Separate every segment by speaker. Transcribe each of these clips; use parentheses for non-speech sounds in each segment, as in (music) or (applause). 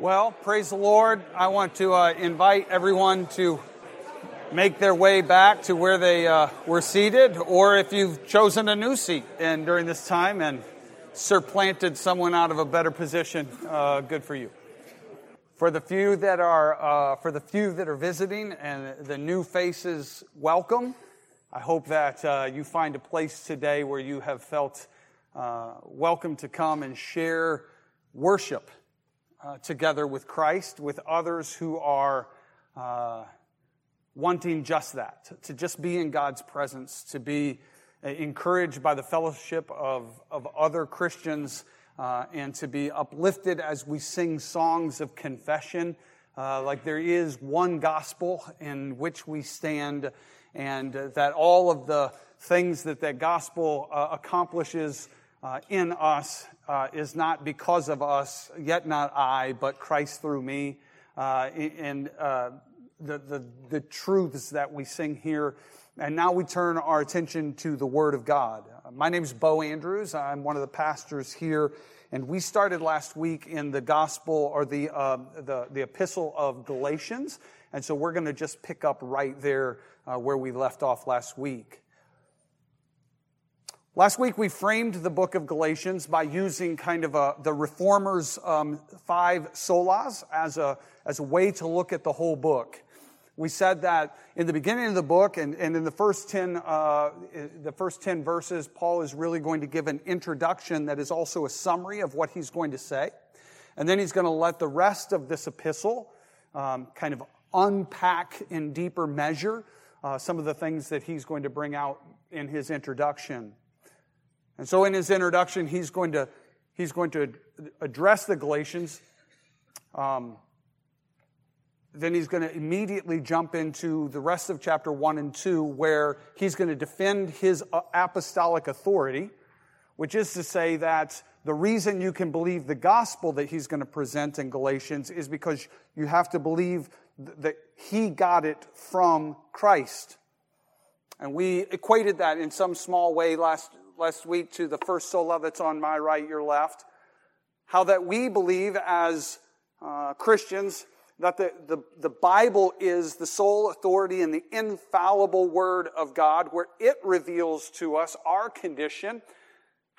Speaker 1: Well, praise the Lord. I want to uh, invite everyone to make their way back to where they uh, were seated, or if you've chosen a new seat and during this time and supplanted someone out of a better position, uh, good for you. For the few that are uh, for the few that are visiting and the new faces, welcome. I hope that uh, you find a place today where you have felt uh, welcome to come and share worship uh, together with Christ, with others who are uh, wanting just that, to, just be in God's presence, to be uh, encouraged by the fellowship of, of other Christians, uh, and to be uplifted as we sing songs of confession. Uh, like there is one gospel in which we stand, and that all of the things that that gospel uh, in us uh, is not because of us, yet not I, but Christ through me. Uh, and uh, the, the, the truths that we sing here. And now we turn our attention to the Word of God. My name is Bo Andrews. I'm one of the pastors here. And we started last week in the gospel or the, uh, the, the epistle of Galatians. And so we're going to just pick up right there uh, where we left off last week. Last week we framed the book of Galatians by using kind of a, the Reformers' um, five solas as a, as a way to look at the whole book. We said that in the beginning of the book and, and in the first, 10, uh, the first 10 verses, Paul is really going to give an introduction that is also a summary of what he's going to say. And then he's going to let the rest of this epistle um, kind of unpack in deeper measure uh, some of the things that he's going to bring out in his introduction. And so in his introduction, he's going to, he's going to address the Galatians. Um, then he's going to immediately jump into the rest of chapter 1 and 2, where he's going to defend his uh, apostolic authority, which is to say that the reason you can believe the gospel that he's going to present in Galatians is because you have to believe that he got it from Christ. And we equated that in some small way last last week to the first sola that's on my right, your left. How that we believe as uh, Christians that the, the, the Bible is the sole authority and the infallible Word of God, where it reveals to us our condition,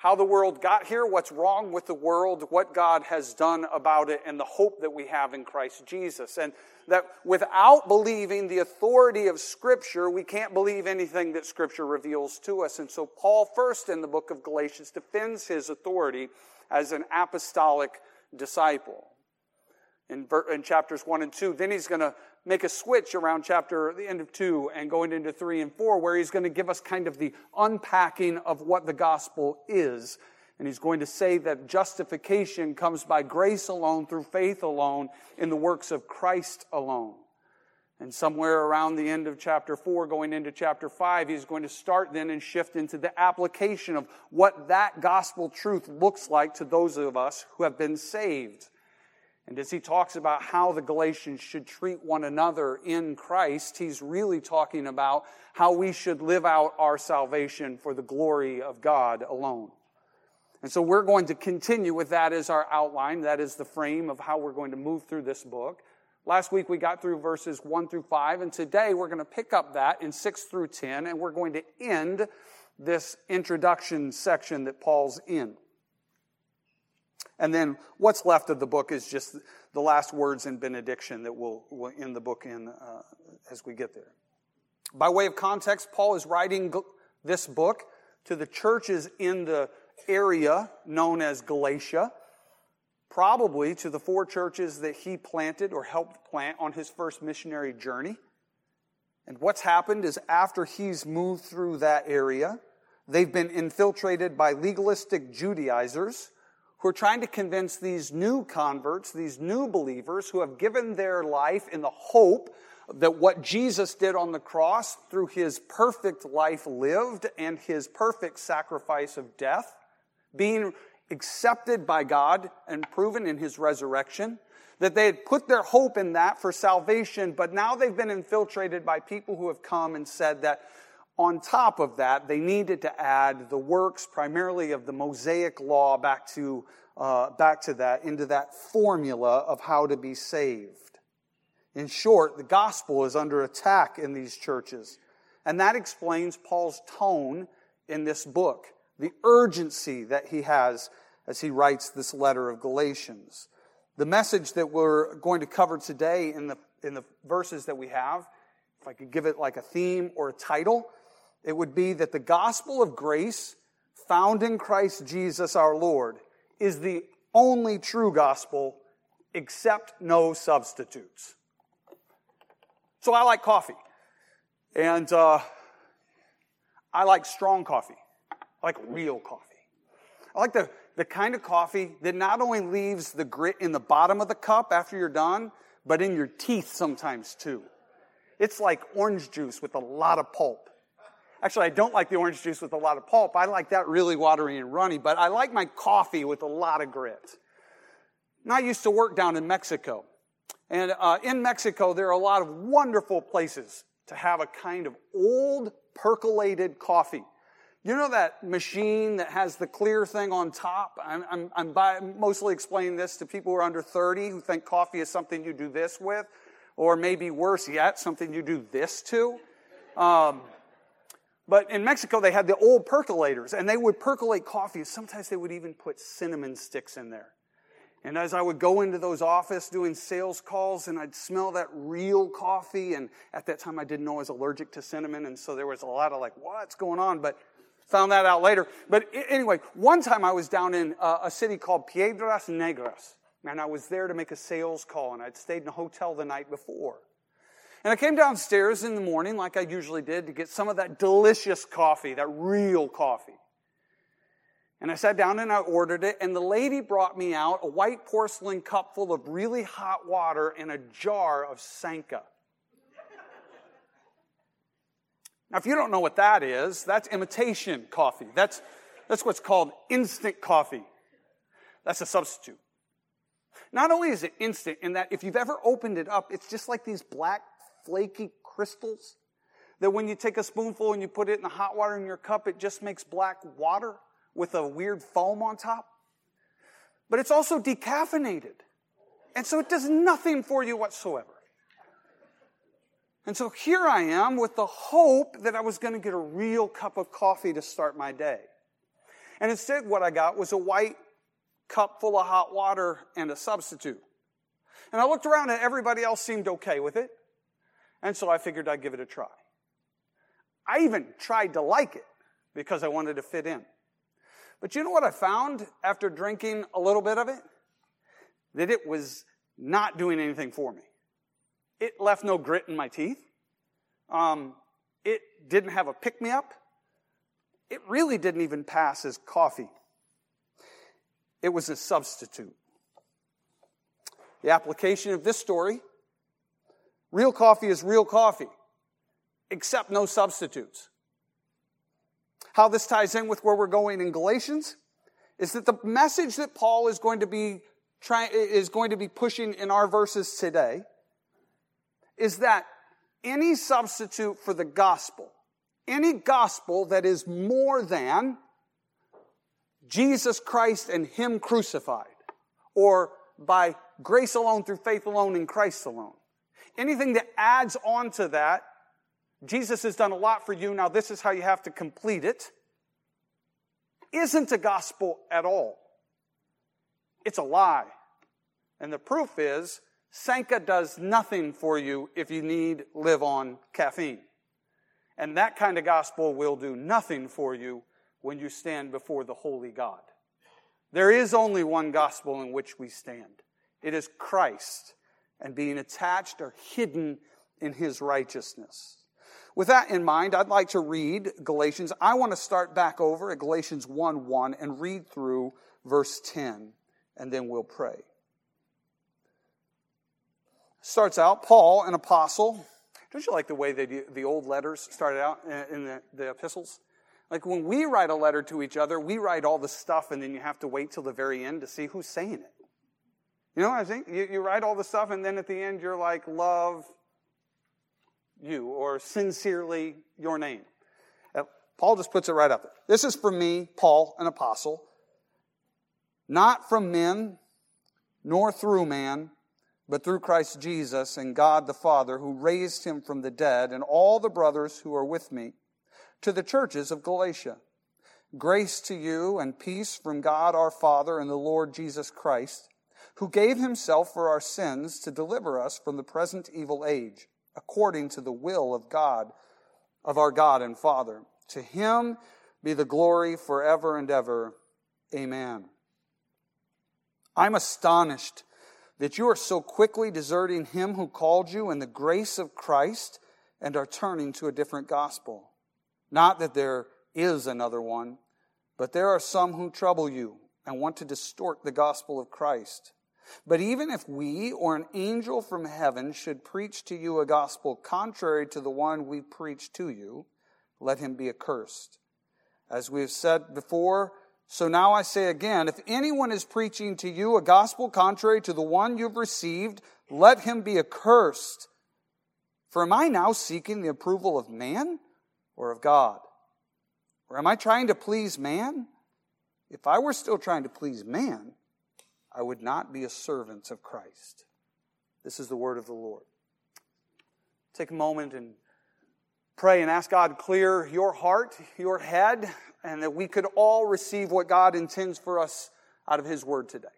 Speaker 1: how the world got here, what's wrong with the world, what God has done about it, and the hope that we have in Christ Jesus. And that without believing the authority of Scripture, we can't believe anything that Scripture reveals to us. And so, Paul, first in the book of Galatians, defends his authority as an apostolic disciple. In, in chapters 1 and 2, then he's going to make a switch around chapter the end of 2 and going into 3 and 4 where he's going to give us kind of the unpacking of what the gospel is and he's going to say that justification comes by grace alone, through faith alone, in the works of Christ alone. And somewhere around the end of chapter 4, going into chapter 5, he's going to start then and shift into the application of what that gospel truth looks like to those of us who have been saved. And as he talks about how the Galatians should treat one another in Christ, he's really talking about how we should live out our salvation for the glory of God alone. And so we're going to continue with that as our outline. That is the frame of how we're going to move through this book. Last week we got through verses 1 through 5, and today we're going to pick up that in 6 through 10, and we're going to end this introduction section that Paul's in. And then what's left of the book is just the last words in benediction that we'll, we'll end the book in uh, as we get there. By way of context, Paul is writing this book to the churches in the area known as Galatia, probably to the four churches that he planted or helped plant on his first missionary journey. And what's happened is after he's moved through that area, they've been infiltrated by legalistic Judaizers who are trying to convince these new converts, these new believers who have given their life in the hope that what Jesus did on the cross through his perfect life lived and his perfect sacrifice of death being accepted by God and proven in his resurrection, that they had put their hope in that for salvation, but now they've been infiltrated by people who have come and said that on top of that, they needed to add the works primarily of the Mosaic law back to, uh, back to that, into that formula of how to be saved. In short, the gospel is under attack in these churches. And that explains Paul's tone in this book, the urgency that he has as he writes this letter of Galatians. The message that we're going to cover today in the, in the verses that we have, if I could give it like a theme or a title, it would be that the gospel of grace found in Christ Jesus our Lord is the only true gospel except no substitutes. So I like coffee. And uh, I like strong coffee. I like real coffee. I like the, the kind of coffee that not only leaves the grit in the bottom of the cup after you're done, but in your teeth sometimes too. It's like orange juice with a lot of pulp. Actually, I don't like the orange juice with a lot of pulp. I like that really watery and runny, but I like my coffee with a lot of grit. And I used to work down in Mexico. And uh, in Mexico, there are a lot of wonderful places to have a kind of old percolated coffee. You know that machine that has the clear thing on top? I'm, I'm, I'm by, mostly explaining this to people who are under 30 who think coffee is something you do this with, or maybe worse yet, something you do this to. Um, but in Mexico, they had the old percolators, and they would percolate coffee. Sometimes they would even put cinnamon sticks in there. And as I would go into those offices doing sales calls, and I'd smell that real coffee, and at that time I didn't know I was allergic to cinnamon, and so there was a lot of like, what's going on? But found that out later. But anyway, one time I was down in uh, a city called Piedras Negras, and I was there to make a sales call, and I'd stayed in a hotel the night before. And I came downstairs in the morning, like I usually did, to get some of that delicious coffee, that real coffee. And I sat down and I ordered it, and the lady brought me out a white porcelain cup full of really hot water and a jar of Sanka. Now, if you don't know what that is, that's imitation coffee. That's, that's what's called instant coffee. That's a substitute. Not only is it instant in that if you've ever opened it up, it's just like these black flaky crystals that when you take a spoonful and you put it in the hot water in your cup, it just makes black water with a weird foam on top. But it's also decaffeinated. And so it does nothing for you whatsoever. And so here I am with the hope that I was going to get a real cup of coffee to start my day. And instead, what I got was a white cup full of hot water and a substitute. And I looked around and everybody else seemed okay with it. And so I figured I'd give it a try. I even tried to like it because I wanted to fit in. But you know what I found after drinking a little bit of it? That it was not doing anything for me. It left no grit in my teeth. Um, it didn't have a pick me up. It really didn't even pass as coffee. It was a substitute. The application of this story Real coffee is real coffee, except no substitutes. How this ties in with where we're going in Galatians is that the message that Paul is going to be trying, is going to be pushing in our verses today is that any substitute for the gospel, any gospel that is more than Jesus Christ and Him crucified, or by grace alone through faith alone in Christ alone, anything that adds on to that, Jesus has done a lot for you, now this is how you have to complete it, isn't a gospel at all. It's a lie. And the proof is, Sanka does nothing for you if you need live on caffeine. And that kind of gospel will do nothing for you when you stand before the holy God. There is only one gospel in which we stand. It is Christ and being attached or hidden in his righteousness. With that in mind, I'd like to read Galatians. I want to start back over at Galatians 1 1 and read through verse 10, and then we'll pray. Starts out, Paul, an apostle. Don't you like the way do, the old letters started out in the, the epistles? Like when we write a letter to each other, we write all the stuff and then you have to wait till the very end to see who's saying it. You know what I think? You, you write all the stuff, and then at the end, you're like, love you, or sincerely your name. Uh, Paul just puts it right up there. This is from me, Paul, an apostle, not from men, nor through man, but through Christ Jesus and God the Father, who raised him from the dead, and all the brothers who are with me, to the churches of Galatia. Grace to you and peace from God our Father and the Lord Jesus Christ, who gave himself for our sins to deliver us from the present evil age, according to the will of God, of our God and Father. To him be the glory forever and ever. Amen. I'm astonished that you are so quickly deserting him who called you in the grace of Christ and are turning to a different gospel. Not that there is another one, but there are some who trouble you and want to distort the gospel of Christ. But even if we or an angel from heaven should preach to you a gospel contrary to the one we preach to you, let him be accursed. As we have said before, so now I say again, if anyone is preaching to you a gospel contrary to the one you've received, let him be accursed. For am I now seeking the approval of man or of God? Or am I trying to please man? If I were still trying to please man, I would not be a servant of Christ. This is the word of the Lord. Take a moment and pray and ask God to clear your heart, your head, and that we could all receive what God intends for us out of His Word today.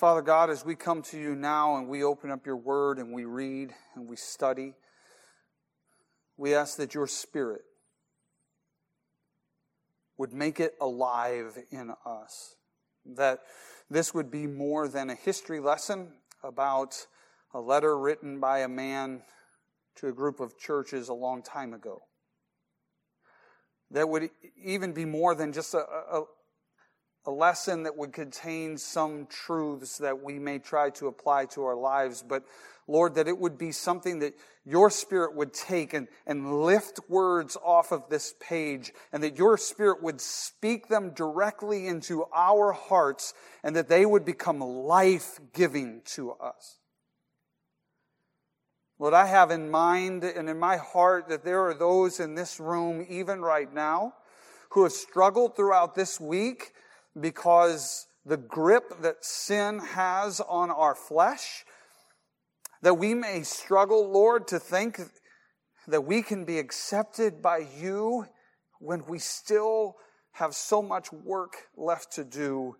Speaker 1: Father God, as we come to you now and we open up your word and we read and we study, we ask that your spirit would make it alive in us. That this would be more than a history lesson about a letter written by a man to a group of churches a long time ago. That would even be more than just a, a, a lesson that would contain some truths that we may try to apply to our lives, but Lord, that it would be something that your Spirit would take and, and lift words off of this page, and that your Spirit would speak them directly into our hearts, and that they would become life giving to us. Lord, I have in mind and in my heart that there are those in this room, even right now, who have struggled throughout this week because the grip that sin has on our flesh, that we may struggle, Lord, to think that we can be accepted by you when we still have so much work left to do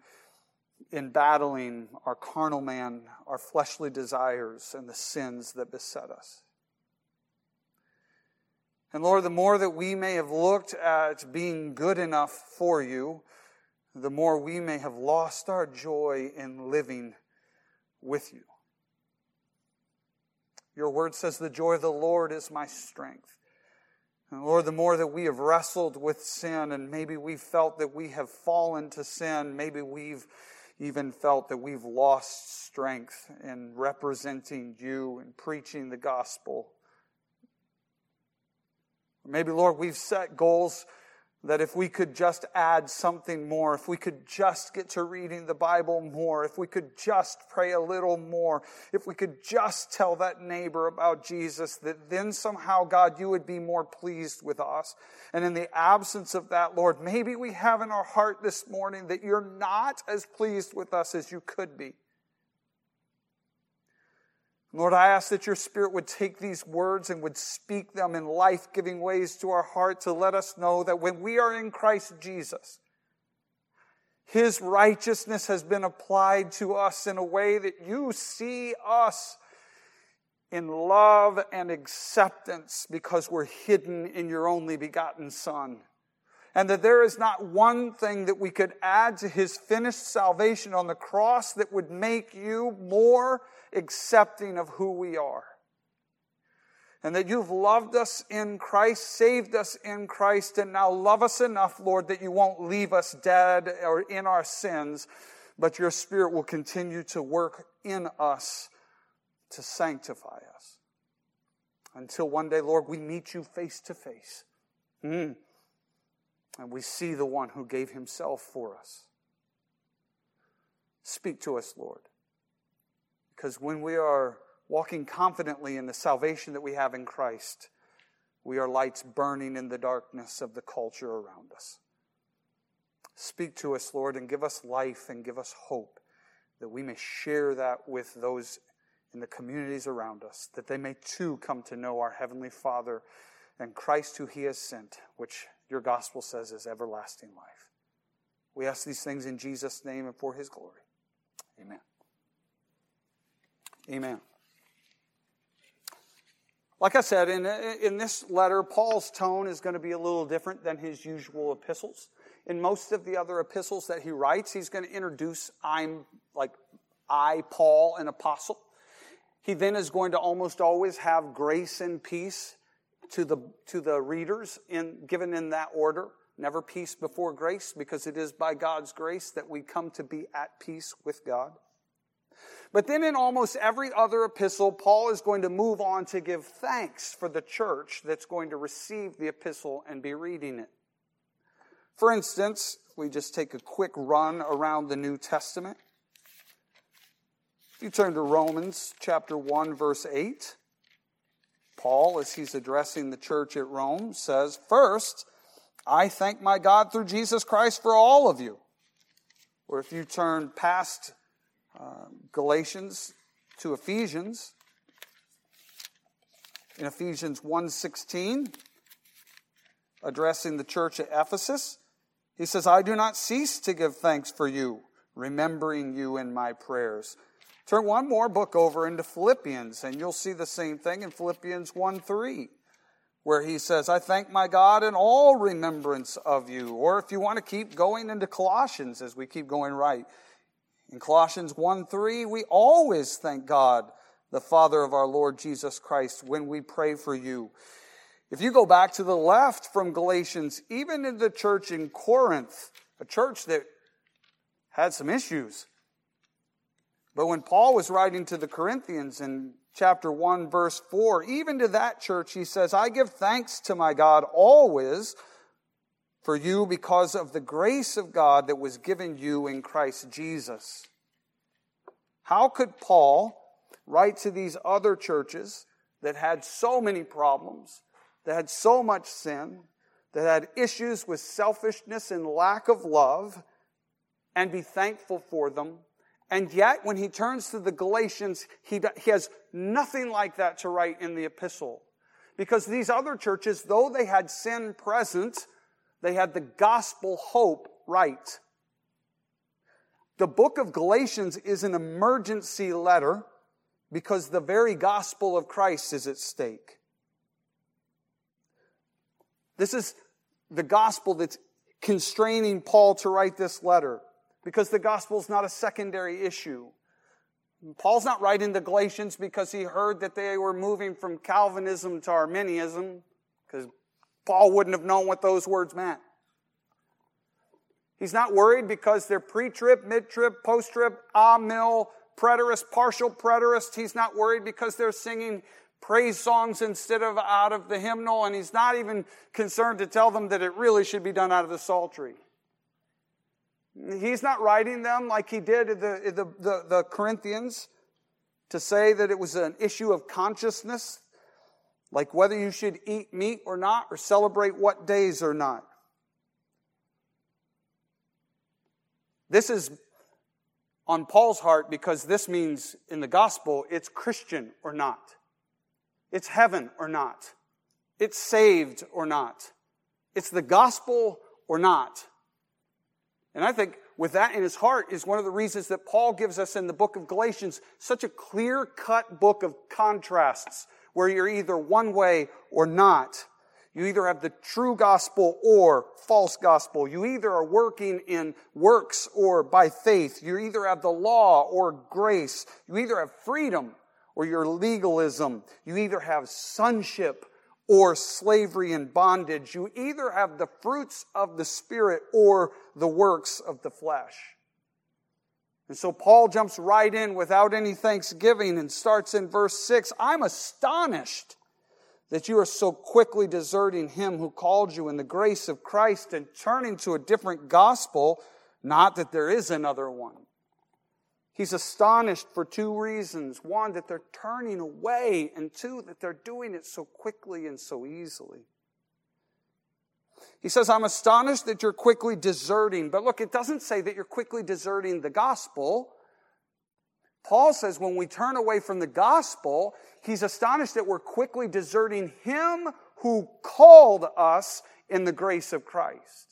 Speaker 1: in battling our carnal man, our fleshly desires, and the sins that beset us. And Lord, the more that we may have looked at being good enough for you, the more we may have lost our joy in living with you. Your word says, The joy of the Lord is my strength. And Lord, the more that we have wrestled with sin, and maybe we've felt that we have fallen to sin, maybe we've even felt that we've lost strength in representing you and preaching the gospel. Maybe, Lord, we've set goals that if we could just add something more, if we could just get to reading the Bible more, if we could just pray a little more, if we could just tell that neighbor about Jesus, that then somehow, God, you would be more pleased with us. And in the absence of that, Lord, maybe we have in our heart this morning that you're not as pleased with us as you could be. Lord, I ask that your Spirit would take these words and would speak them in life giving ways to our heart to let us know that when we are in Christ Jesus, His righteousness has been applied to us in a way that you see us in love and acceptance because we're hidden in your only begotten Son. and that there is not one thing that we could add to his finished salvation on the cross that would make you more accepting of who we are. And that you've loved us in Christ, saved us in Christ, and now love us enough, Lord, that you won't leave us dead or in our sins, but your Spirit will continue to work in us to sanctify us. Until one day, Lord, we meet you face to face. Mm and we see the one who gave himself for us. Speak to us, Lord. Because when we are walking confidently in the salvation that we have in Christ, we are lights burning in the darkness of the culture around us. Speak to us, Lord, and give us life and give us hope that we may share that with those in the communities around us, that they may too come to know our Heavenly Father and Christ who He has sent, which your gospel says is everlasting life. We ask these things in Jesus' name and for his glory. Amen. Amen. Like I said, in, in this letter, Paul's tone is going to be a little different than his usual epistles. In most of the other epistles that he writes, he's going to introduce I'm like I, Paul, an apostle. He then is going to almost always have grace and peace to the, to the readers in, given in that order. Never peace before grace, because it is by God's grace that we come to be at peace with God. But then in almost every other epistle, Paul is going to move on to give thanks for the church that's going to receive the epistle and be reading it. For instance, we just take a quick run around the New Testament. If you turn to Romans chapter 1 verse 8, Paul, as he's addressing the church at Rome, says, First, I thank my God through Jesus Christ for all of you. Or if you turn past uh, Galatians to Ephesians, in Ephesians 1:16, addressing the church at Ephesus, he says, I do not cease to give thanks for you, remembering you in my prayers. Turn one more book over into Philippians, and you'll see the same thing in Philippians 1 3, where he says, I thank my God in all remembrance of you. Or if you want to keep going into Colossians as we keep going right, in Colossians 1 3, we always thank God, the Father of our Lord Jesus Christ, when we pray for you. If you go back to the left from Galatians, even in the church in Corinth, a church that had some issues, but when Paul was writing to the Corinthians in chapter 1, verse 4, even to that church, he says, I give thanks to my God always for you because of the grace of God that was given you in Christ Jesus. How could Paul write to these other churches that had so many problems, that had so much sin, that had issues with selfishness and lack of love, and be thankful for them and yet, when he turns to the Galatians, he, he has nothing like that to write in the epistle. Because these other churches, though they had sin present, they had the gospel hope right. The book of Galatians is an emergency letter because the very gospel of Christ is at stake. This is the gospel that's constraining Paul to write this letter because the gospel is not a secondary issue. Paul's not writing the Galatians because he heard that they were moving from Calvinism to Arminianism, because Paul wouldn't have known what those words meant. He's not worried because they're pre trib, mid trib, post-trib, amill, preterist, partial preterist. He's not worried because they're singing praise songs instead of out of the hymnal, and he's not even concerned to tell them that it really should be done out of the psaltery. He's not writing them like he did the, the, the, the Corinthians to say that it was an issue of consciousness, like whether you should eat meat or not, or celebrate what days or not. This is on Paul's heart because this means in the gospel it's Christian or not. It's heaven or not. It's saved or not. It's the gospel or not. And I think with that in his heart is one of the reasons that Paul gives us in the book of Galatians such a clear cut book of contrasts where you're either one way or not. You either have the true gospel or false gospel. You either are working in works or by faith. You either have the law or grace. You either have freedom or your legalism. You either have sonship or slavery and bondage. You either have the fruits of the Spirit or the works of the flesh. And so Paul jumps right in without any thanksgiving and starts in verse 6 I'm astonished that you are so quickly deserting him who called you in the grace of Christ and turning to a different gospel, not that there is another one. He's astonished for two reasons. One, that they're turning away, and two, that they're doing it so quickly and so easily. He says, I'm astonished that you're quickly deserting. But look, it doesn't say that you're quickly deserting the gospel. Paul says when we turn away from the gospel, he's astonished that we're quickly deserting him who called us in the grace of Christ.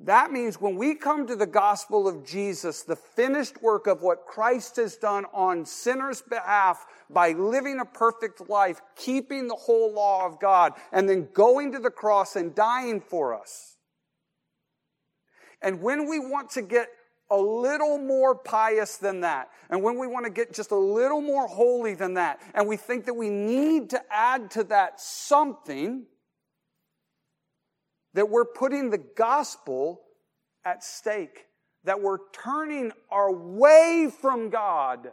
Speaker 1: That means when we come to the gospel of Jesus, the finished work of what Christ has done on sinners' behalf by living a perfect life, keeping the whole law of God, and then going to the cross and dying for us. And when we want to get a little more pious than that, and when we want to get just a little more holy than that, and we think that we need to add to that something, that we're putting the gospel at stake, that we're turning our way from God,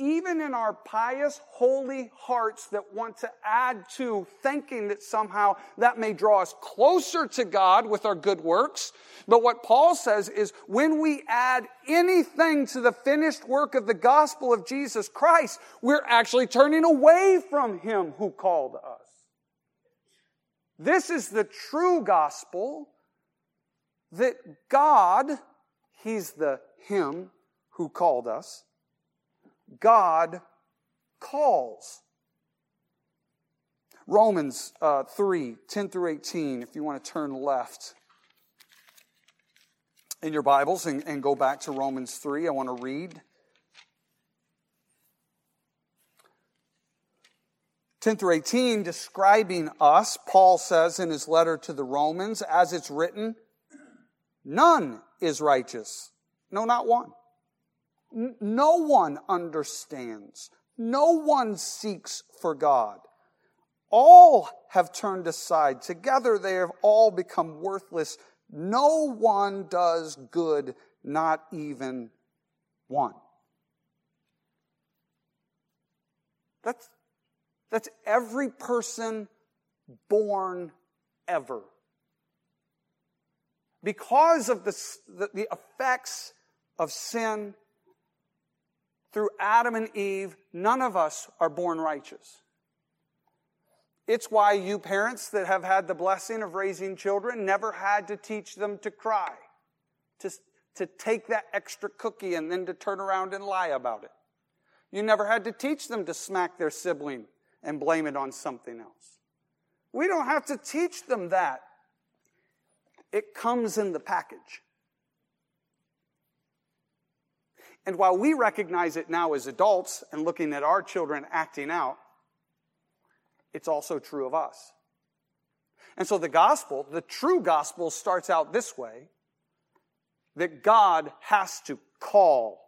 Speaker 1: even in our pious, holy hearts that want to add to thinking that somehow that may draw us closer to God with our good works. But what Paul says is when we add anything to the finished work of the gospel of Jesus Christ, we're actually turning away from Him who called us. This is the true gospel that God, He's the Him who called us, God calls. Romans uh, 3 10 through 18, if you want to turn left in your Bibles and, and go back to Romans 3, I want to read 10 through 18, describing us, Paul says in his letter to the Romans, as it's written, none is righteous. No, not one. No one understands. No one seeks for God. All have turned aside. Together they have all become worthless. No one does good, not even one. That's that's every person born ever. Because of the, the, the effects of sin through Adam and Eve, none of us are born righteous. It's why you parents that have had the blessing of raising children never had to teach them to cry, to, to take that extra cookie and then to turn around and lie about it. You never had to teach them to smack their sibling and blame it on something else. We don't have to teach them that. It comes in the package. And while we recognize it now as adults and looking at our children acting out, it's also true of us. And so the gospel, the true gospel, starts out this way that God has to call.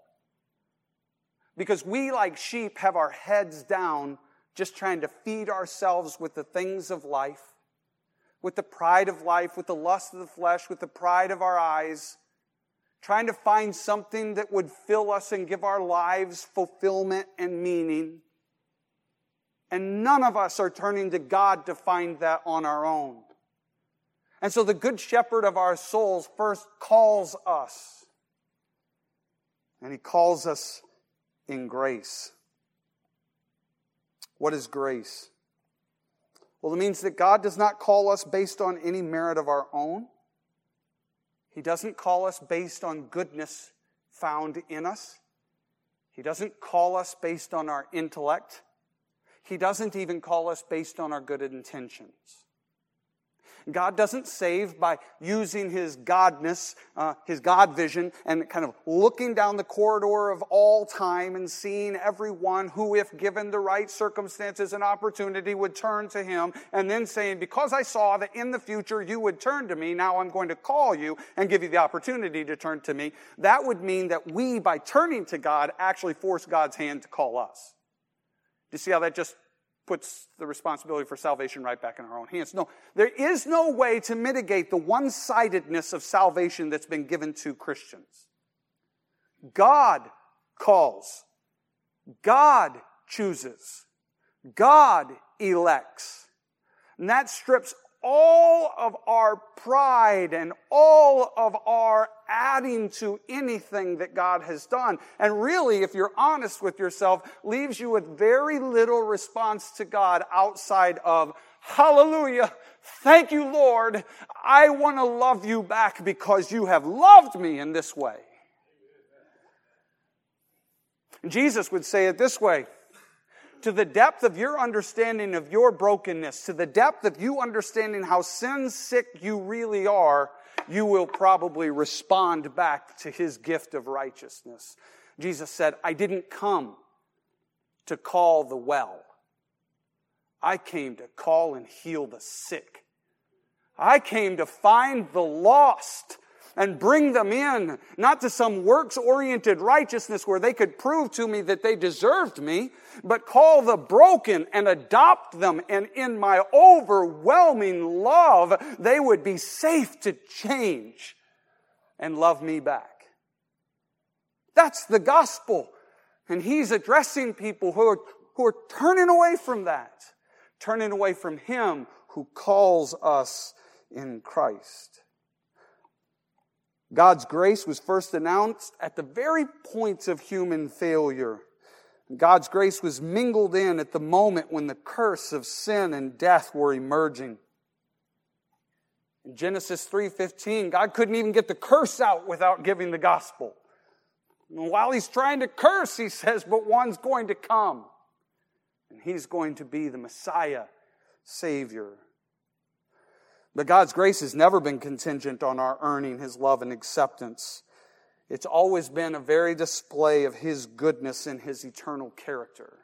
Speaker 1: Because we, like sheep, have our heads down just trying to feed ourselves with the things of life, with the pride of life, with the lust of the flesh, with the pride of our eyes, trying to find something that would fill us and give our lives fulfillment and meaning. And none of us are turning to God to find that on our own. And so the good shepherd of our souls first calls us. And he calls us in grace. What is grace? Well, it means that God does not call us based on any merit of our own. He doesn't call us based on goodness found in us. He doesn't call us based on our intellect. He doesn't even call us based on our good intentions. God doesn't save by using his godness, uh, his God vision, and kind of looking down the corridor of all time and seeing everyone who, if given the right circumstances and opportunity, would turn to him, and then saying, Because I saw that in the future you would turn to me, now I'm going to call you and give you the opportunity to turn to me. That would mean that we, by turning to God, actually force God's hand to call us. Do you see how that just puts the responsibility for salvation right back in our own hands. No, there is no way to mitigate the one sidedness of salvation that's been given to Christians. God calls, God chooses, God elects. And that strips all of our pride and all of our adding to anything that God has done. And really, if you're honest with yourself, leaves you with very little response to God outside of, Hallelujah. Thank you, Lord. I want to love you back because you have loved me in this way. Jesus would say it this way to the depth of your understanding of your brokenness, to the depth of you understanding how sin sick you really are, you will probably respond back to his gift of righteousness. Jesus said, I didn't come to call the well. I came to call and heal the sick. I came to find the lost and bring them in, not to some works oriented righteousness where they could prove to me that they deserved me, but call the broken and adopt them. And in my overwhelming love, they would be safe to change and love me back. That's the gospel. And he's addressing people who are, who are turning away from that, turning away from him who calls us in Christ. God's grace was first announced at the very point of human failure. God's grace was mingled in at the moment when the curse of sin and death were emerging. In Genesis 3:15, God couldn't even get the curse out without giving the gospel. And while he's trying to curse, he says, but one's going to come. And he's going to be the Messiah, Savior. But God's grace has never been contingent on our earning His love and acceptance. It's always been a very display of His goodness and His eternal character,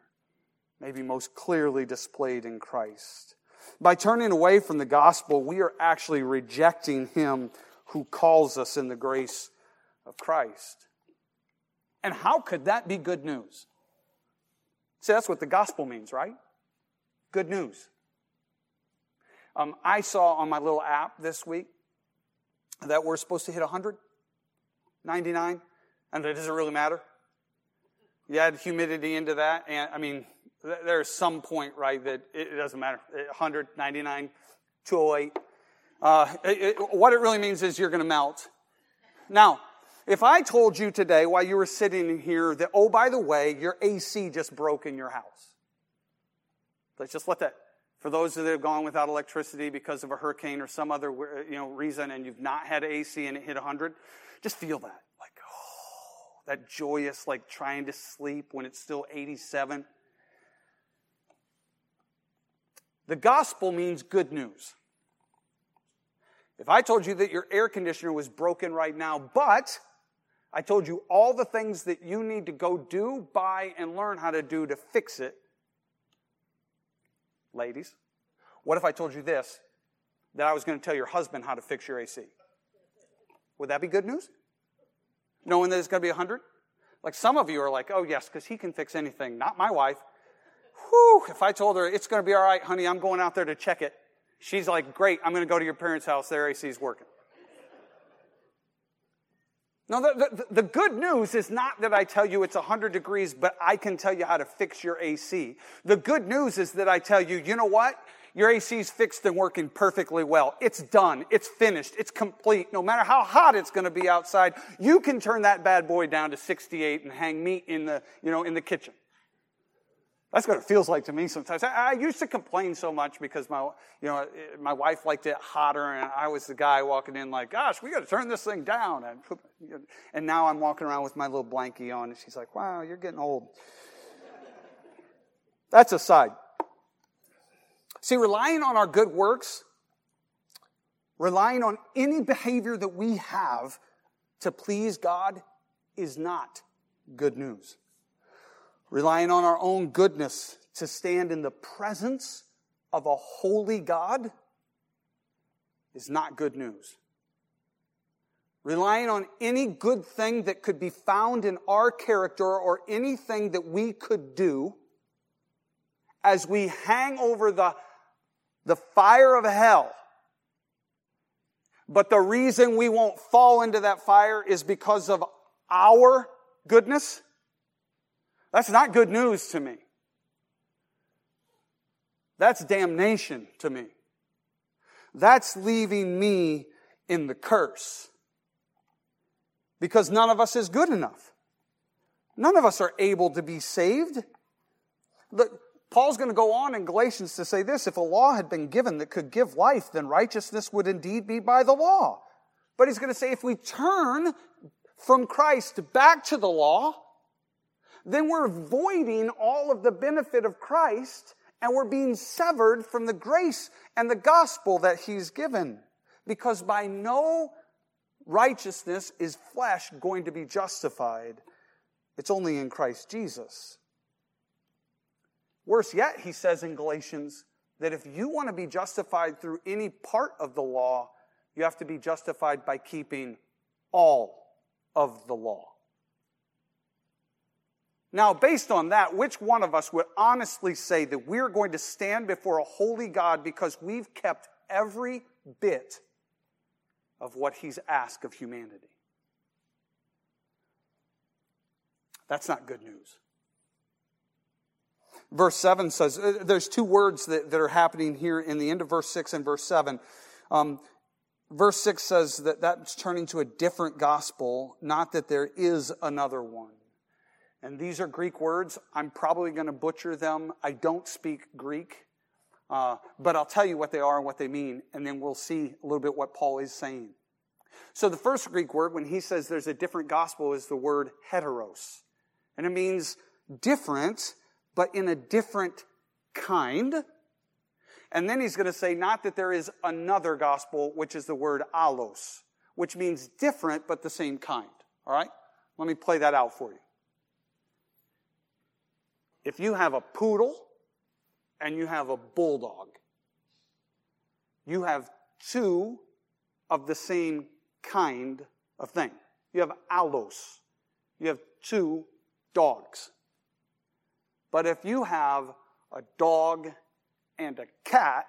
Speaker 1: maybe most clearly displayed in Christ. By turning away from the gospel, we are actually rejecting Him who calls us in the grace of Christ. And how could that be good news? See, that's what the gospel means, right? Good news. Um, I saw on my little app this week that we're supposed to hit 100, 99, and it doesn't really matter. You add humidity into that, and I mean, there's some point, right, that it, doesn't matter. 100, 99, 208. Uh, it, it, what it really means is you're going to melt. Now, if I told you today while you were sitting here that, oh, by the way, your AC just broke in your house, let's just let that for those that have gone without electricity because of a hurricane or some other you know, reason and you've not had AC and it hit 100, just feel that. Like, oh, that joyous, like trying to sleep when it's still 87. The gospel means good news. If I told you that your air conditioner was broken right now, but I told you all the things that you need to go do, buy, and learn how to do to fix it, ladies? What if I told you this? That I was going to tell your husband how to fix your AC. Would that be good news? Knowing that it's going to be 100? Like some of you are like, oh, yes, because he can fix anything. Not my wife. Whew, if I told her it's going to be all right, honey, I'm going out there to check it. She's like, great, I'm going to go to your parents' house. Their AC is working. No, the, the, the, good news is not that I tell you it's 100 degrees, but I can tell you how to fix your AC. The good news is that I tell you, you know what? Your AC is fixed and working perfectly well. It's done. It's finished. It's complete. No matter how hot it's going to be outside, you can turn that bad boy down to 68 and hang meat in the, you know, in the kitchen. That's what it feels like to me sometimes. I, I, used to complain so much because my, you know, my wife liked it hotter, and I was the guy walking in like, "Gosh, we got to turn this thing down." And, and now I'm walking around with my little blankie on, and she's like, "Wow, you're getting old." That's aside. See, relying on our good works relying on any behavior that we have to please God is not good news. Relying on our own goodness to stand in the presence of a holy God is not good news. Relying on any good thing that could be found in our character or anything that we could do as we hang over the, the fire of hell. But the reason we won't fall into that fire is because of our goodness. That's not good news to me. That's damnation to me. That's leaving me in the curse. Because none of us is good enough. None of us are able to be saved. Look, Paul's going to go on in Galatians to say this if a law had been given that could give life, then righteousness would indeed be by the law. But he's going to say if we turn from Christ back to the law, then we're voiding all of the benefit of Christ and we're being severed from the grace and the gospel that he's given. Because by no righteousness is flesh going to be justified. It's only in Christ Jesus. Worse yet, he says in Galatians that if you want to be justified through any part of the law, you have to be justified by keeping all of the law. Now, based on that, which one of us would honestly say that we're going to stand before a holy God because we've kept every bit of what He's asked of humanity? That's not good news. Verse 7 says, uh, there's two words that, that are happening here in the end of verse 6 and verse 7. Um, verse 6 says that that's turning to a different gospel, not that there is another one. And these are Greek words. I'm probably going to butcher them. I don't speak Greek, uh, but I'll tell you what they are and what they mean, and then we'll see a little bit what Paul is saying. So the first Greek word, when he says there's a different gospel, is the word heteros. And it means different, but in a different kind. And then he's going to say, not that there is another gospel, which is the word allos, which means different, but the same kind. All right? Let me play that out for you. If you have a poodle and you have a bulldog, you have two of the same kind of thing. You have allos. You have two dogs. But if you have a dog and a cat,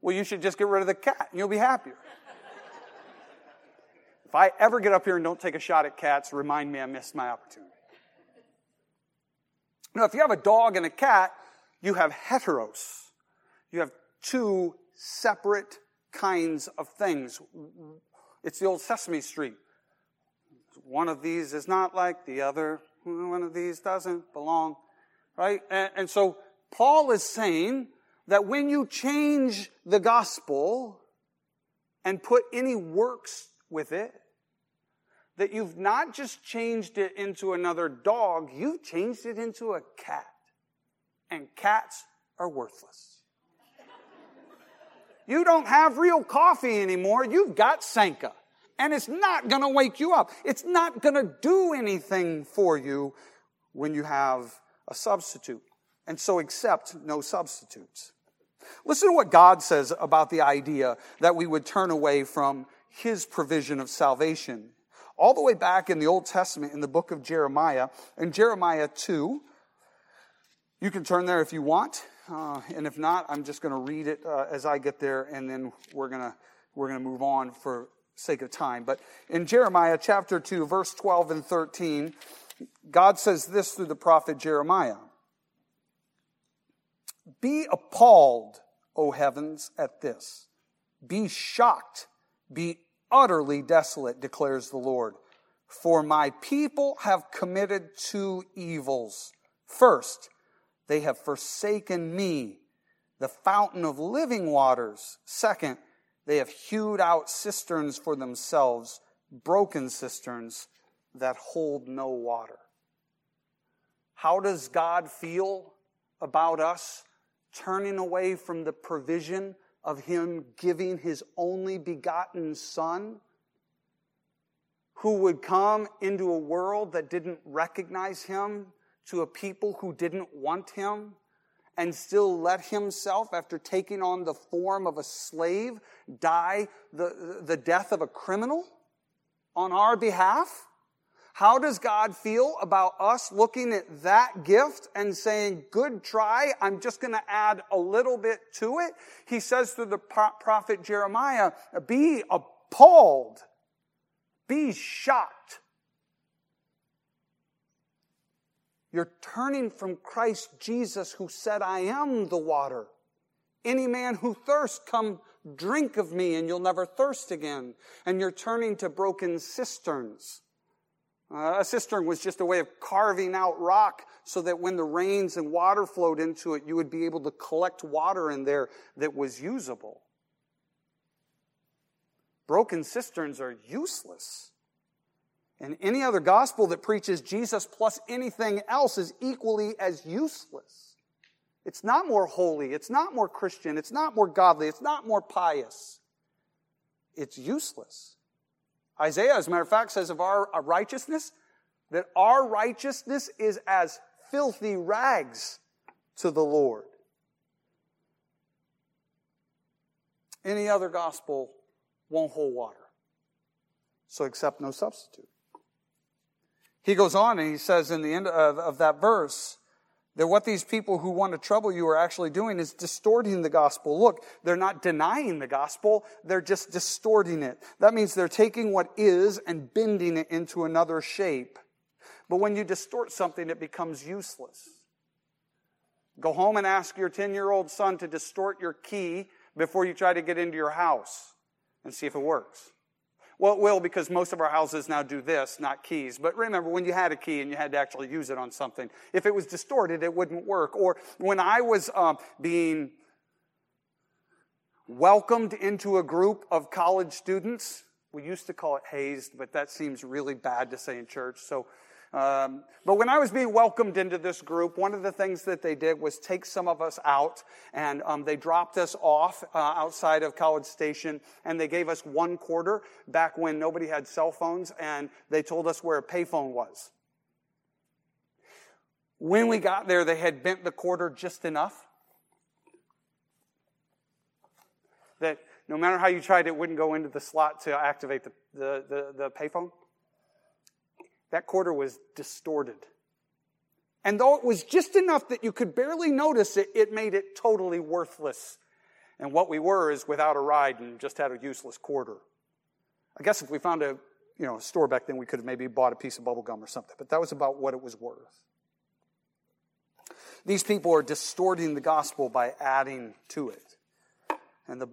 Speaker 1: well, you should just get rid of the cat and you'll be happier. if I ever get up here and don't take a shot at cats, remind me I missed my opportunity. Now, if you have a dog and a cat, you have heteros. You have two separate kinds of things. It's the old Sesame Street. One of these is not like the other. One of these doesn't belong. Right? And, and so Paul is saying that when you change the gospel and put any works with it, that you've not just changed it into another dog, you've changed it into a cat. And cats are worthless. You don't have real coffee anymore. You've got Sanka. And it's not to wake you up. It's not to do anything for you when you have a substitute. And so accept no substitutes. Listen to what God says about the idea that we would turn away from His provision of salvation all the way back in the Old Testament in the book of Jeremiah. In Jeremiah 2, you can turn there if you want. Uh, and if not, I'm just going to read it uh, as I get there, and then we're going to we're going to move on for sake of time. But in Jeremiah chapter 2, verse 12 and 13, God says this through the prophet Jeremiah Be appalled, O heavens, at this. Be shocked. Be utterly desolate, declares the Lord. For my people have committed two evils. First, they have forsaken me, the fountain of living waters. Second, they have hewed out cisterns for themselves, broken cisterns that hold no water. How does God feel about us turning away from the provision of Him giving His only begotten Son, who would come into a world that didn't recognize Him, to a people who didn't want Him, and still let Himself, after taking on the form of a slave, die the, the death of a criminal on our behalf? How does God feel about us looking at that gift and saying, good try, I'm just going to add a little bit to it? He says to the prophet Jeremiah, be appalled, be shocked. You're turning from Christ Jesus who said, I am the water. Any man who thirsts, come drink of me and you'll never thirst again. And you're turning to broken cisterns uh, a cistern was just a way of carving out rock so that when the rains and water flowed into it, you would be able to collect water in there that was usable. Broken cisterns are useless. And any other gospel that preaches Jesus plus anything else is equally as useless. It's not more holy. It's not more Christian. It's not more godly. It's not more pious. It's useless. Isaiah, as a matter of fact, says of our righteousness that our righteousness is as filthy rags to the Lord. Any other gospel won't hold water. So accept no substitute. He goes on and he says in the end of, of that verse, that what these people who want to trouble you are actually doing is distorting the gospel. Look, they're not denying the gospel, they're just distorting it. That means they're taking what is and bending it into another shape. But when you distort something, it becomes useless. Go home and ask your 10 year old son to distort your key before you try to get into your house and see if it works. Well, it will because most of our houses now do this, not keys. But remember, when you had a key and you had to actually use it on something, if it was distorted, it wouldn't work. Or when I was um, being welcomed into a group of college students, we used to call it hazed, but that seems really bad to say in church. So um, but when I was being welcomed into this group, one of the things that they did was take some of us out, and um, they dropped us off uh, outside of College Station, and they gave us one quarter back when nobody had cell phones, and they told us where a payphone was. When we got there, they had bent the quarter just enough that no matter how you tried, it wouldn't go into the slot to activate the, the, the, the payphone that quarter was distorted. And though it was just enough that you could barely notice it, it made it totally worthless. And what we were is without a ride and just had a useless quarter. I guess if we found a you know, a store back then, we could have maybe bought a piece of bubble gum or something, but that was about what it was worth. These people are distorting the gospel by adding to it. And the,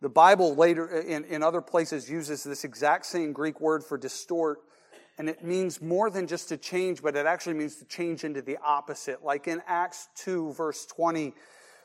Speaker 1: the Bible later, in, in other places, uses this exact same Greek word for distort and it means more than just to change, but it actually means to change into the opposite. Like in Acts 2, verse 20,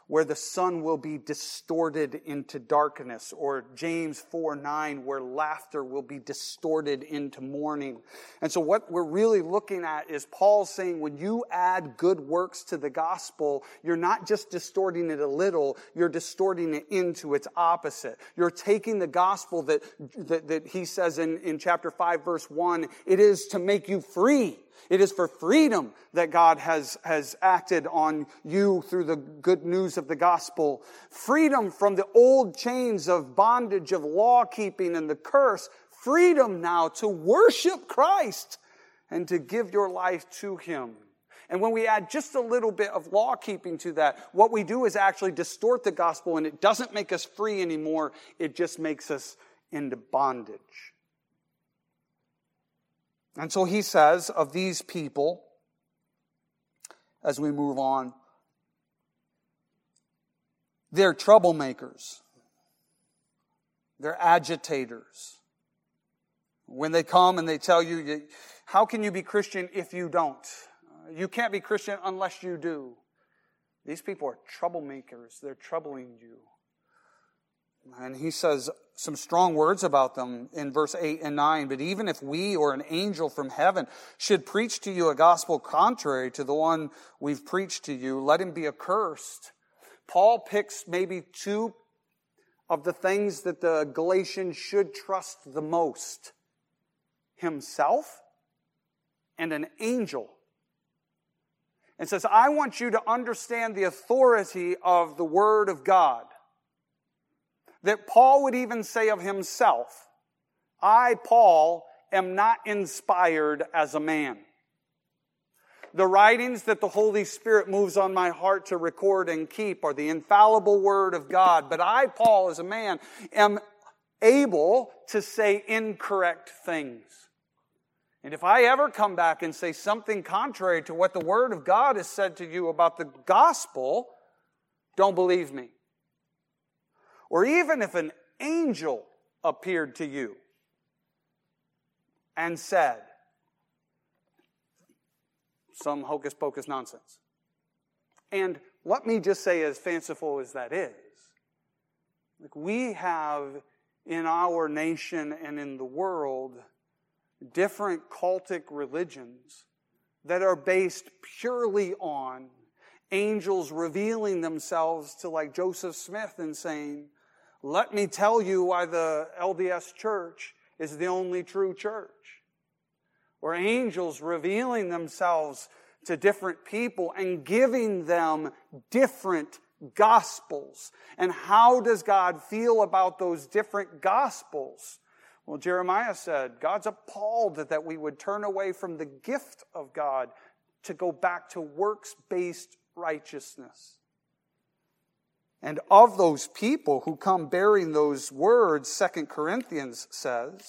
Speaker 1: where the sun will be distorted into darkness, or James 4 9, where laughter will be distorted into mourning. And so, what we're really looking at is Paul saying when you add good works to the gospel, you're not just distorting it a little, you're distorting it into its opposite. You're taking the gospel that, that, that he says in, in chapter 5, verse 1, it is to make you free. It is for freedom that God has, has acted on you through the good news of the gospel. Freedom from the old chains of bondage, of law keeping and the curse. Freedom now to worship Christ and to give your life to Him. And when we add just a little bit of law keeping to that, what we do is actually distort the gospel and it doesn't make us free anymore. It just makes us into bondage. And so he says of these people, as we move on, they're troublemakers, they're agitators. When they come and they tell you, how can you be Christian if you don't? You can't be Christian unless you do. These people are troublemakers. They're troubling you. And he says some strong words about them in verse 8 and 9. But even if we or an angel from heaven should preach to you a gospel contrary to the one we've preached to you, let him be accursed. Paul picks maybe two of the things that the Galatians should trust the most himself and an angel. And says, I want you to understand the authority of the Word of God. That Paul would even say of himself, I, Paul, am not inspired as a man. The writings that the Holy Spirit moves on my heart to record and keep are the infallible Word of God. But I, Paul, as a man, am able to say incorrect things. And if I ever come back and say something contrary to what the Word of God has said to you about the gospel, don't believe me. Or even if an angel appeared to you and said some hocus pocus nonsense. And let me just say, as fanciful as that is, like we have in our nation and in the world different cultic religions that are based purely on angels revealing themselves to like Joseph Smith and saying, let me tell you why the LDS church is the only true church. where angels revealing themselves to different people and giving them different gospels. And how does God feel about those different gospels? Well, Jeremiah said, God's appalled that we would turn away from the gift of God to go back to works based righteousness. And of those people who come bearing those words, Second Corinthians says,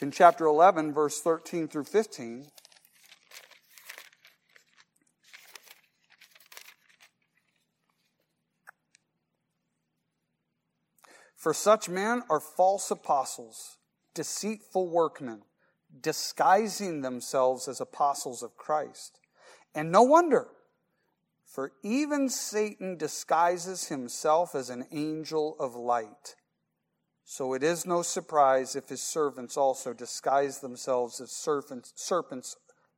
Speaker 1: in chapter 11, verse 13 through 15, For such men are false apostles, deceitful workmen, disguising themselves as apostles of Christ. And no wonder, for even Satan disguises himself as an angel of light. So it is no surprise if his servants also disguise themselves as serpents, serpents,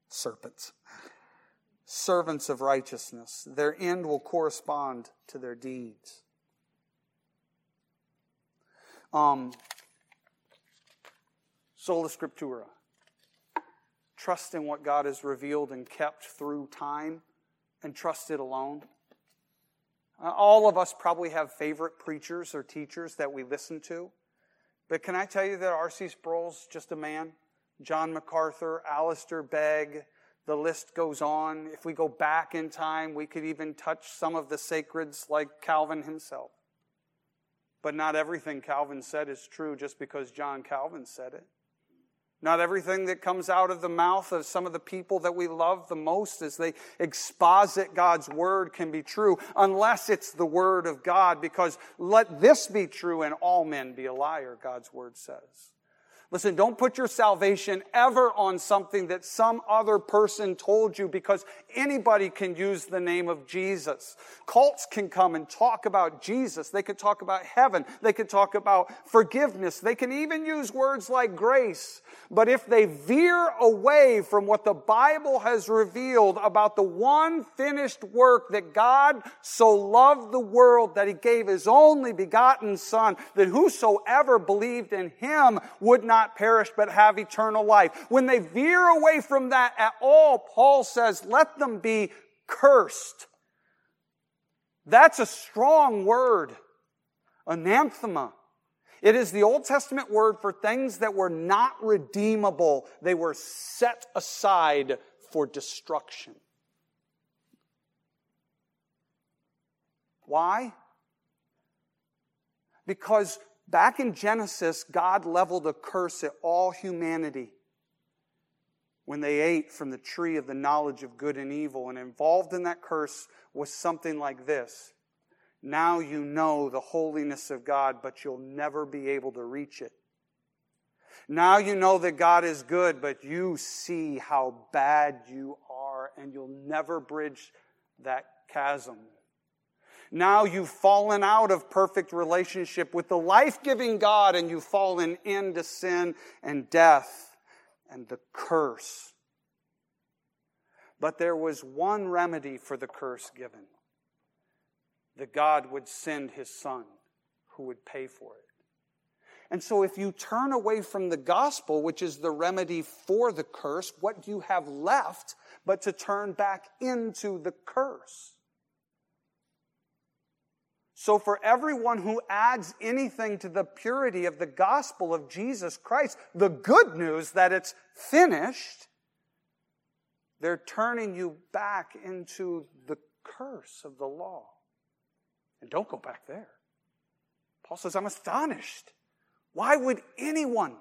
Speaker 1: serpents, servants of righteousness. Their end will correspond to their deeds. Um, sola scriptura. Trust in what God has revealed and kept through time and trust it alone. Uh, all of us probably have favorite preachers or teachers that we listen to. But can I tell you that R.C. Sproul's just a man? John MacArthur, Alistair Begg, the list goes on. If we go back in time, we could even touch some of the sacreds like Calvin himself. But not everything Calvin said is true just because John Calvin said it. Not everything that comes out of the mouth of some of the people that we love the most as they exposit God's word can be true unless it's the word of God because let this be true and all men be a liar, God's word says. Listen, don't put your salvation ever on something that some other person told you because anybody can use the name of Jesus. Cults can come and talk about Jesus. They could talk about heaven. They could talk about forgiveness. They can even use words like grace. But if they veer away from what the Bible has revealed about the one finished work that God so loved the world that he gave his only begotten son, that whosoever believed in him would not not perish but have eternal life. When they veer away from that at all, Paul says, let them be cursed. That's a strong word. Anathema. It is the Old Testament word for things that were not redeemable. They were set aside for destruction. Why? Because Back in Genesis, God leveled a curse at all humanity when they ate from the tree of the knowledge of good and evil. And involved in that curse was something like this Now you know the holiness of God, but you'll never be able to reach it. Now you know that God is good, but you see how bad you are, and you'll never bridge that chasm. Now you've fallen out of perfect relationship with the life giving God and you've fallen into sin and death and the curse. But there was one remedy for the curse given that God would send his son who would pay for it. And so, if you turn away from the gospel, which is the remedy for the curse, what do you have left but to turn back into the curse? So, for everyone who adds anything to the purity of the gospel of Jesus Christ, the good news that it's finished, they're turning you back into the curse of the law. And don't go back there. Paul says, I'm astonished why would anyone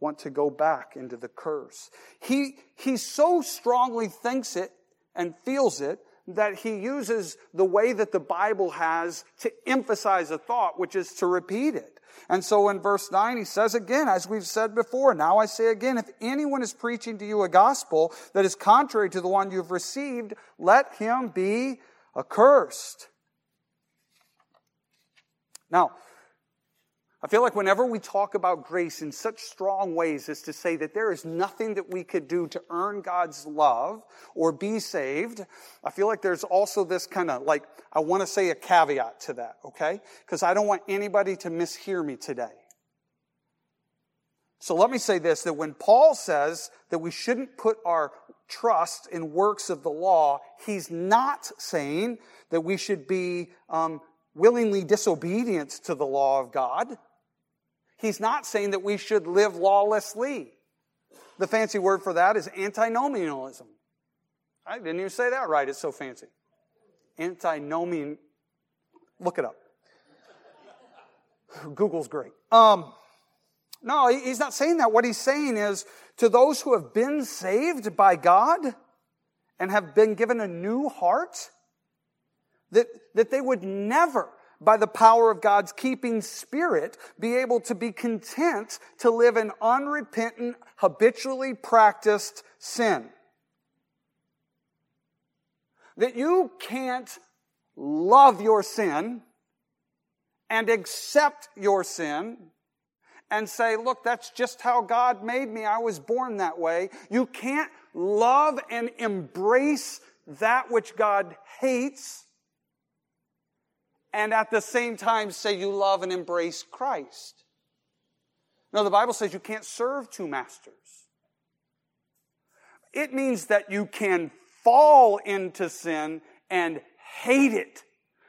Speaker 1: want to go back into the curse? He, he so strongly thinks it and feels it that he uses the way that the Bible has to emphasize a thought, which is to repeat it. And so in verse 9, he says again, as we've said before, now I say again, if anyone is preaching to you a gospel that is contrary to the one you've received, let him be accursed. Now, I feel like whenever we talk about grace in such strong ways as to say that there is nothing that we could do to earn God's love or be saved, I feel like there's also this kind of like, I want to say a caveat to that, okay? Because I don't want anybody to mishear me today. So let me say this, that when Paul says that we shouldn't put our trust in works of the law, he's not saying that we should be um, willingly disobedient to the law of God. He's not saying that we should live lawlessly. The fancy word for that is antinomianism. I didn't even say that right. It's so fancy. Antinomian. Look it up. Google's great. Um, no, he's not saying that. What he's saying is to those who have been saved by God and have been given a new heart, that, that they would never by the power of God's keeping spirit, be able to be content to live in unrepentant, habitually practiced sin. That you can't love your sin and accept your sin and say, look, that's just how God made me. I was born that way. You can't love and embrace that which God hates and at the same time say you love and embrace Christ. No, the Bible says you can't serve two masters. It means that you can fall into sin and hate it,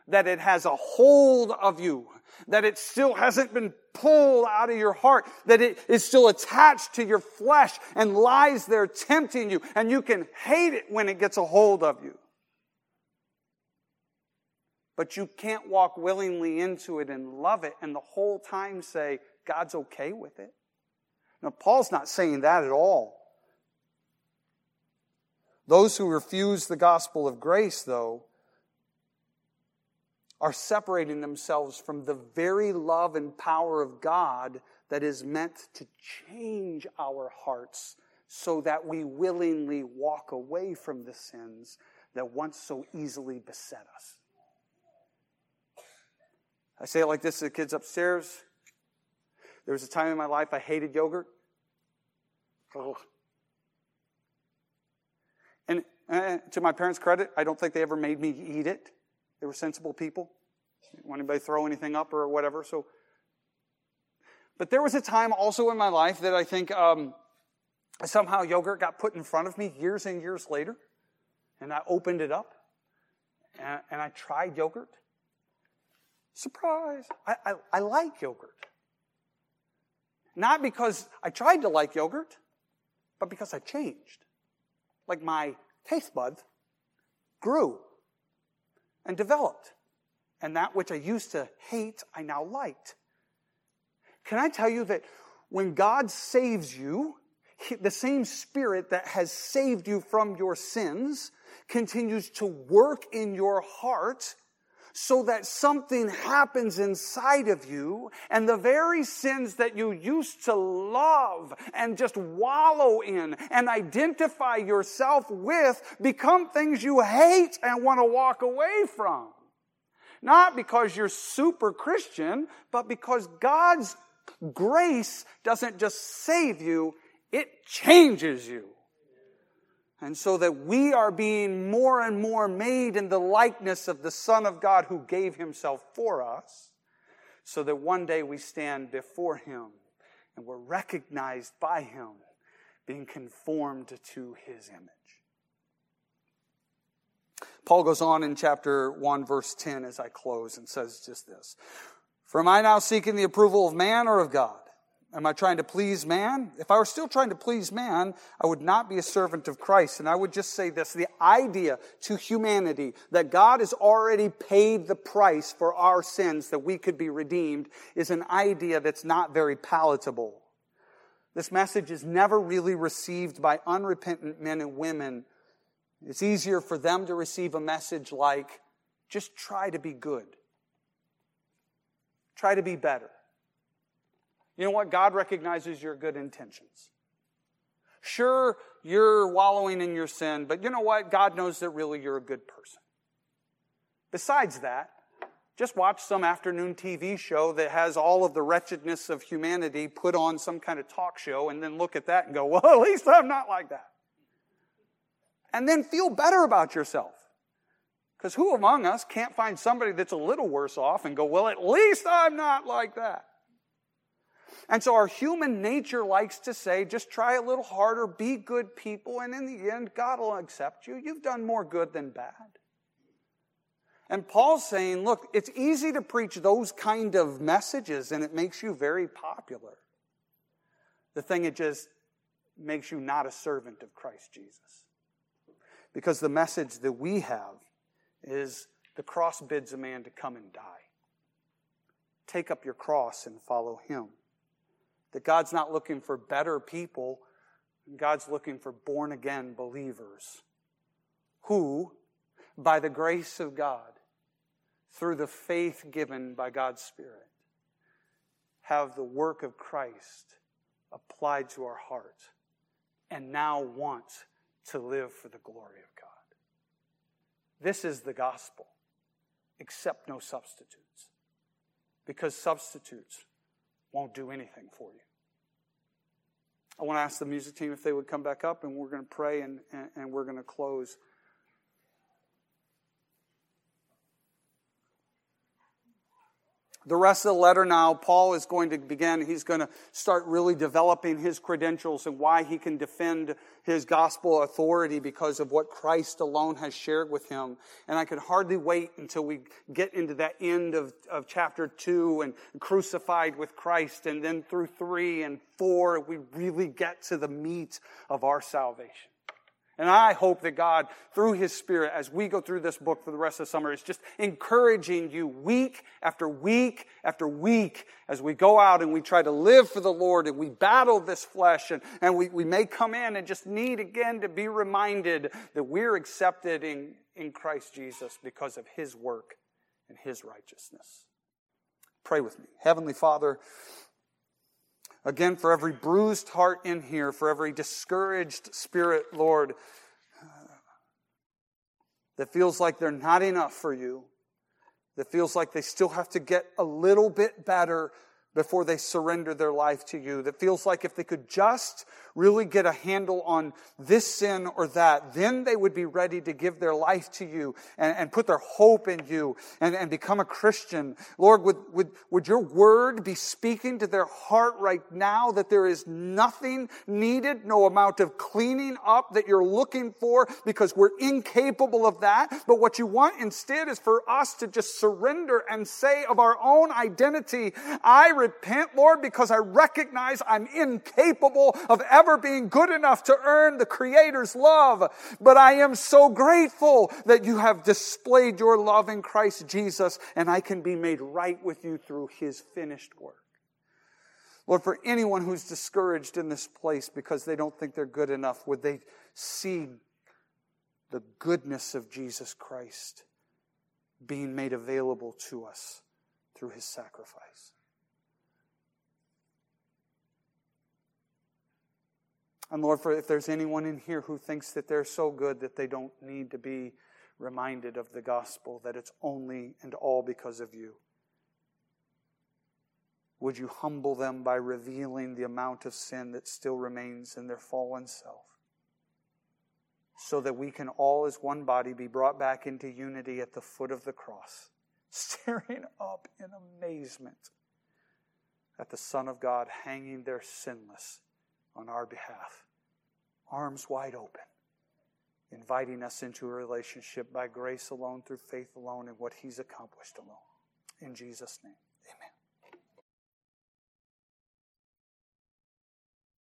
Speaker 1: that it has a hold of you, that it still hasn't been pulled out of your heart, that it is still attached to your flesh and lies there tempting you, and you can hate it when it gets a hold of you but you can't walk willingly into it and love it and the whole time say, God's okay with it. Now, Paul's not saying that at all. Those who refuse the gospel of grace, though, are separating themselves from the very love and power of God that is meant to change our hearts so that we willingly walk away from the sins that once so easily beset us. I say it like this to the kids upstairs. There was a time in my life I hated yogurt. Oh. And to my parents' credit, I don't think they ever made me eat it. They were sensible people. Didn't want anybody throw anything up or whatever. So, but there was a time also in my life that I think um, somehow yogurt got put in front of me years and years later, and I opened it up, and, and I tried yogurt, Surprise. I, I, I like yogurt. Not because I tried to like yogurt, but because I changed. Like my taste buds grew and developed. And that which I used to hate, I now liked. Can I tell you that when God saves you, the same spirit that has saved you from your sins continues to work in your heart so that something happens inside of you and the very sins that you used to love and just wallow in and identify yourself with become things you hate and want to walk away from. Not because you're super Christian, but because God's grace doesn't just save you, it changes you. And so that we are being more and more made in the likeness of the Son of God who gave himself for us, so that one day we stand before him and we're recognized by him, being conformed to his image. Paul goes on in chapter 1, verse 10 as I close and says just this For am I now seeking the approval of man or of God? Am I trying to please man? If I were still trying to please man, I would not be a servant of Christ. And I would just say this the idea to humanity that God has already paid the price for our sins that we could be redeemed is an idea that's not very palatable. This message is never really received by unrepentant men and women. It's easier for them to receive a message like, just try to be good, try to be better. You know what? God recognizes your good intentions. Sure, you're wallowing in your sin, but you know what? God knows that really you're a good person. Besides that, just watch some afternoon TV show that has all of the wretchedness of humanity put on some kind of talk show and then look at that and go, (laughs) well, at least I'm not like that. And then feel better about yourself. Because who among us can't find somebody that's a little worse off and go, well, at least I'm not like that? And so our human nature likes to say, just try a little harder, be good people, and in the end, God will accept you. You've done more good than bad. And Paul's saying, look, it's easy to preach those kind of messages and it makes you very popular. The thing it just makes you not a servant of Christ Jesus. Because the message that we have is the cross bids a man to come and die. Take up your cross and follow him. That God's not looking for better people, God's looking for born again believers who, by the grace of God, through the faith given by God's Spirit, have the work of Christ applied to our heart and now want to live for the glory of God. This is the gospel. Accept no substitutes. Because substitutes won't do anything for you. I want to ask the music team if they would come back up, and we're going to pray and, and, and we're going to close. The rest of the letter now, Paul is going to begin, he's going to start really developing his credentials and why he can defend his gospel authority because of what Christ alone has shared with him. And I can hardly wait until we get into that end of, of chapter two and crucified with Christ. And then through three and four, we really get to the meat of our salvation. And I hope that God, through His Spirit, as we go through this book for the rest of the summer, is just encouraging you week after week after week as we go out and we try to live for the Lord and we battle this flesh and, and we, we may come in and just need again to be reminded that we're accepted in, in Christ Jesus because of His work and His righteousness. Pray with me. Heavenly Father, Again, for every bruised heart in here, for every discouraged spirit, Lord, uh, that feels like they're not enough for you, that feels like they still have to get a little bit better before they surrender their life to you. That feels like if they could just really get a handle on this sin or that, then they would be ready to give their life to you and, and put their hope in you and, and become a Christian. Lord, would, would, would your word be speaking to their heart right now that there is nothing needed, no amount of cleaning up that you're looking for because we're incapable of that. But what you want instead is for us to just surrender and say of our own identity, I repent, Lord, because I recognize I'm incapable of ever being good enough to earn the Creator's love. But I am so grateful that you have displayed your love in Christ Jesus and I can be made right with you through His finished work. Lord, for anyone who's discouraged in this place because they don't think they're good enough, would they see the goodness of Jesus Christ being made available to us through his sacrifice? And Lord, for if there's anyone in here who thinks that they're so good that they don't need to be reminded of the gospel, that it's only and all because of you, would you humble them by revealing the amount of sin that still remains in their fallen self? so that we can all, as one body, be brought back into unity at the foot of the cross, (laughs) staring up in amazement at the Son of God hanging there sinless on our behalf, arms wide open, inviting us into a relationship by grace alone, through faith alone, and what He's accomplished alone. In Jesus' name.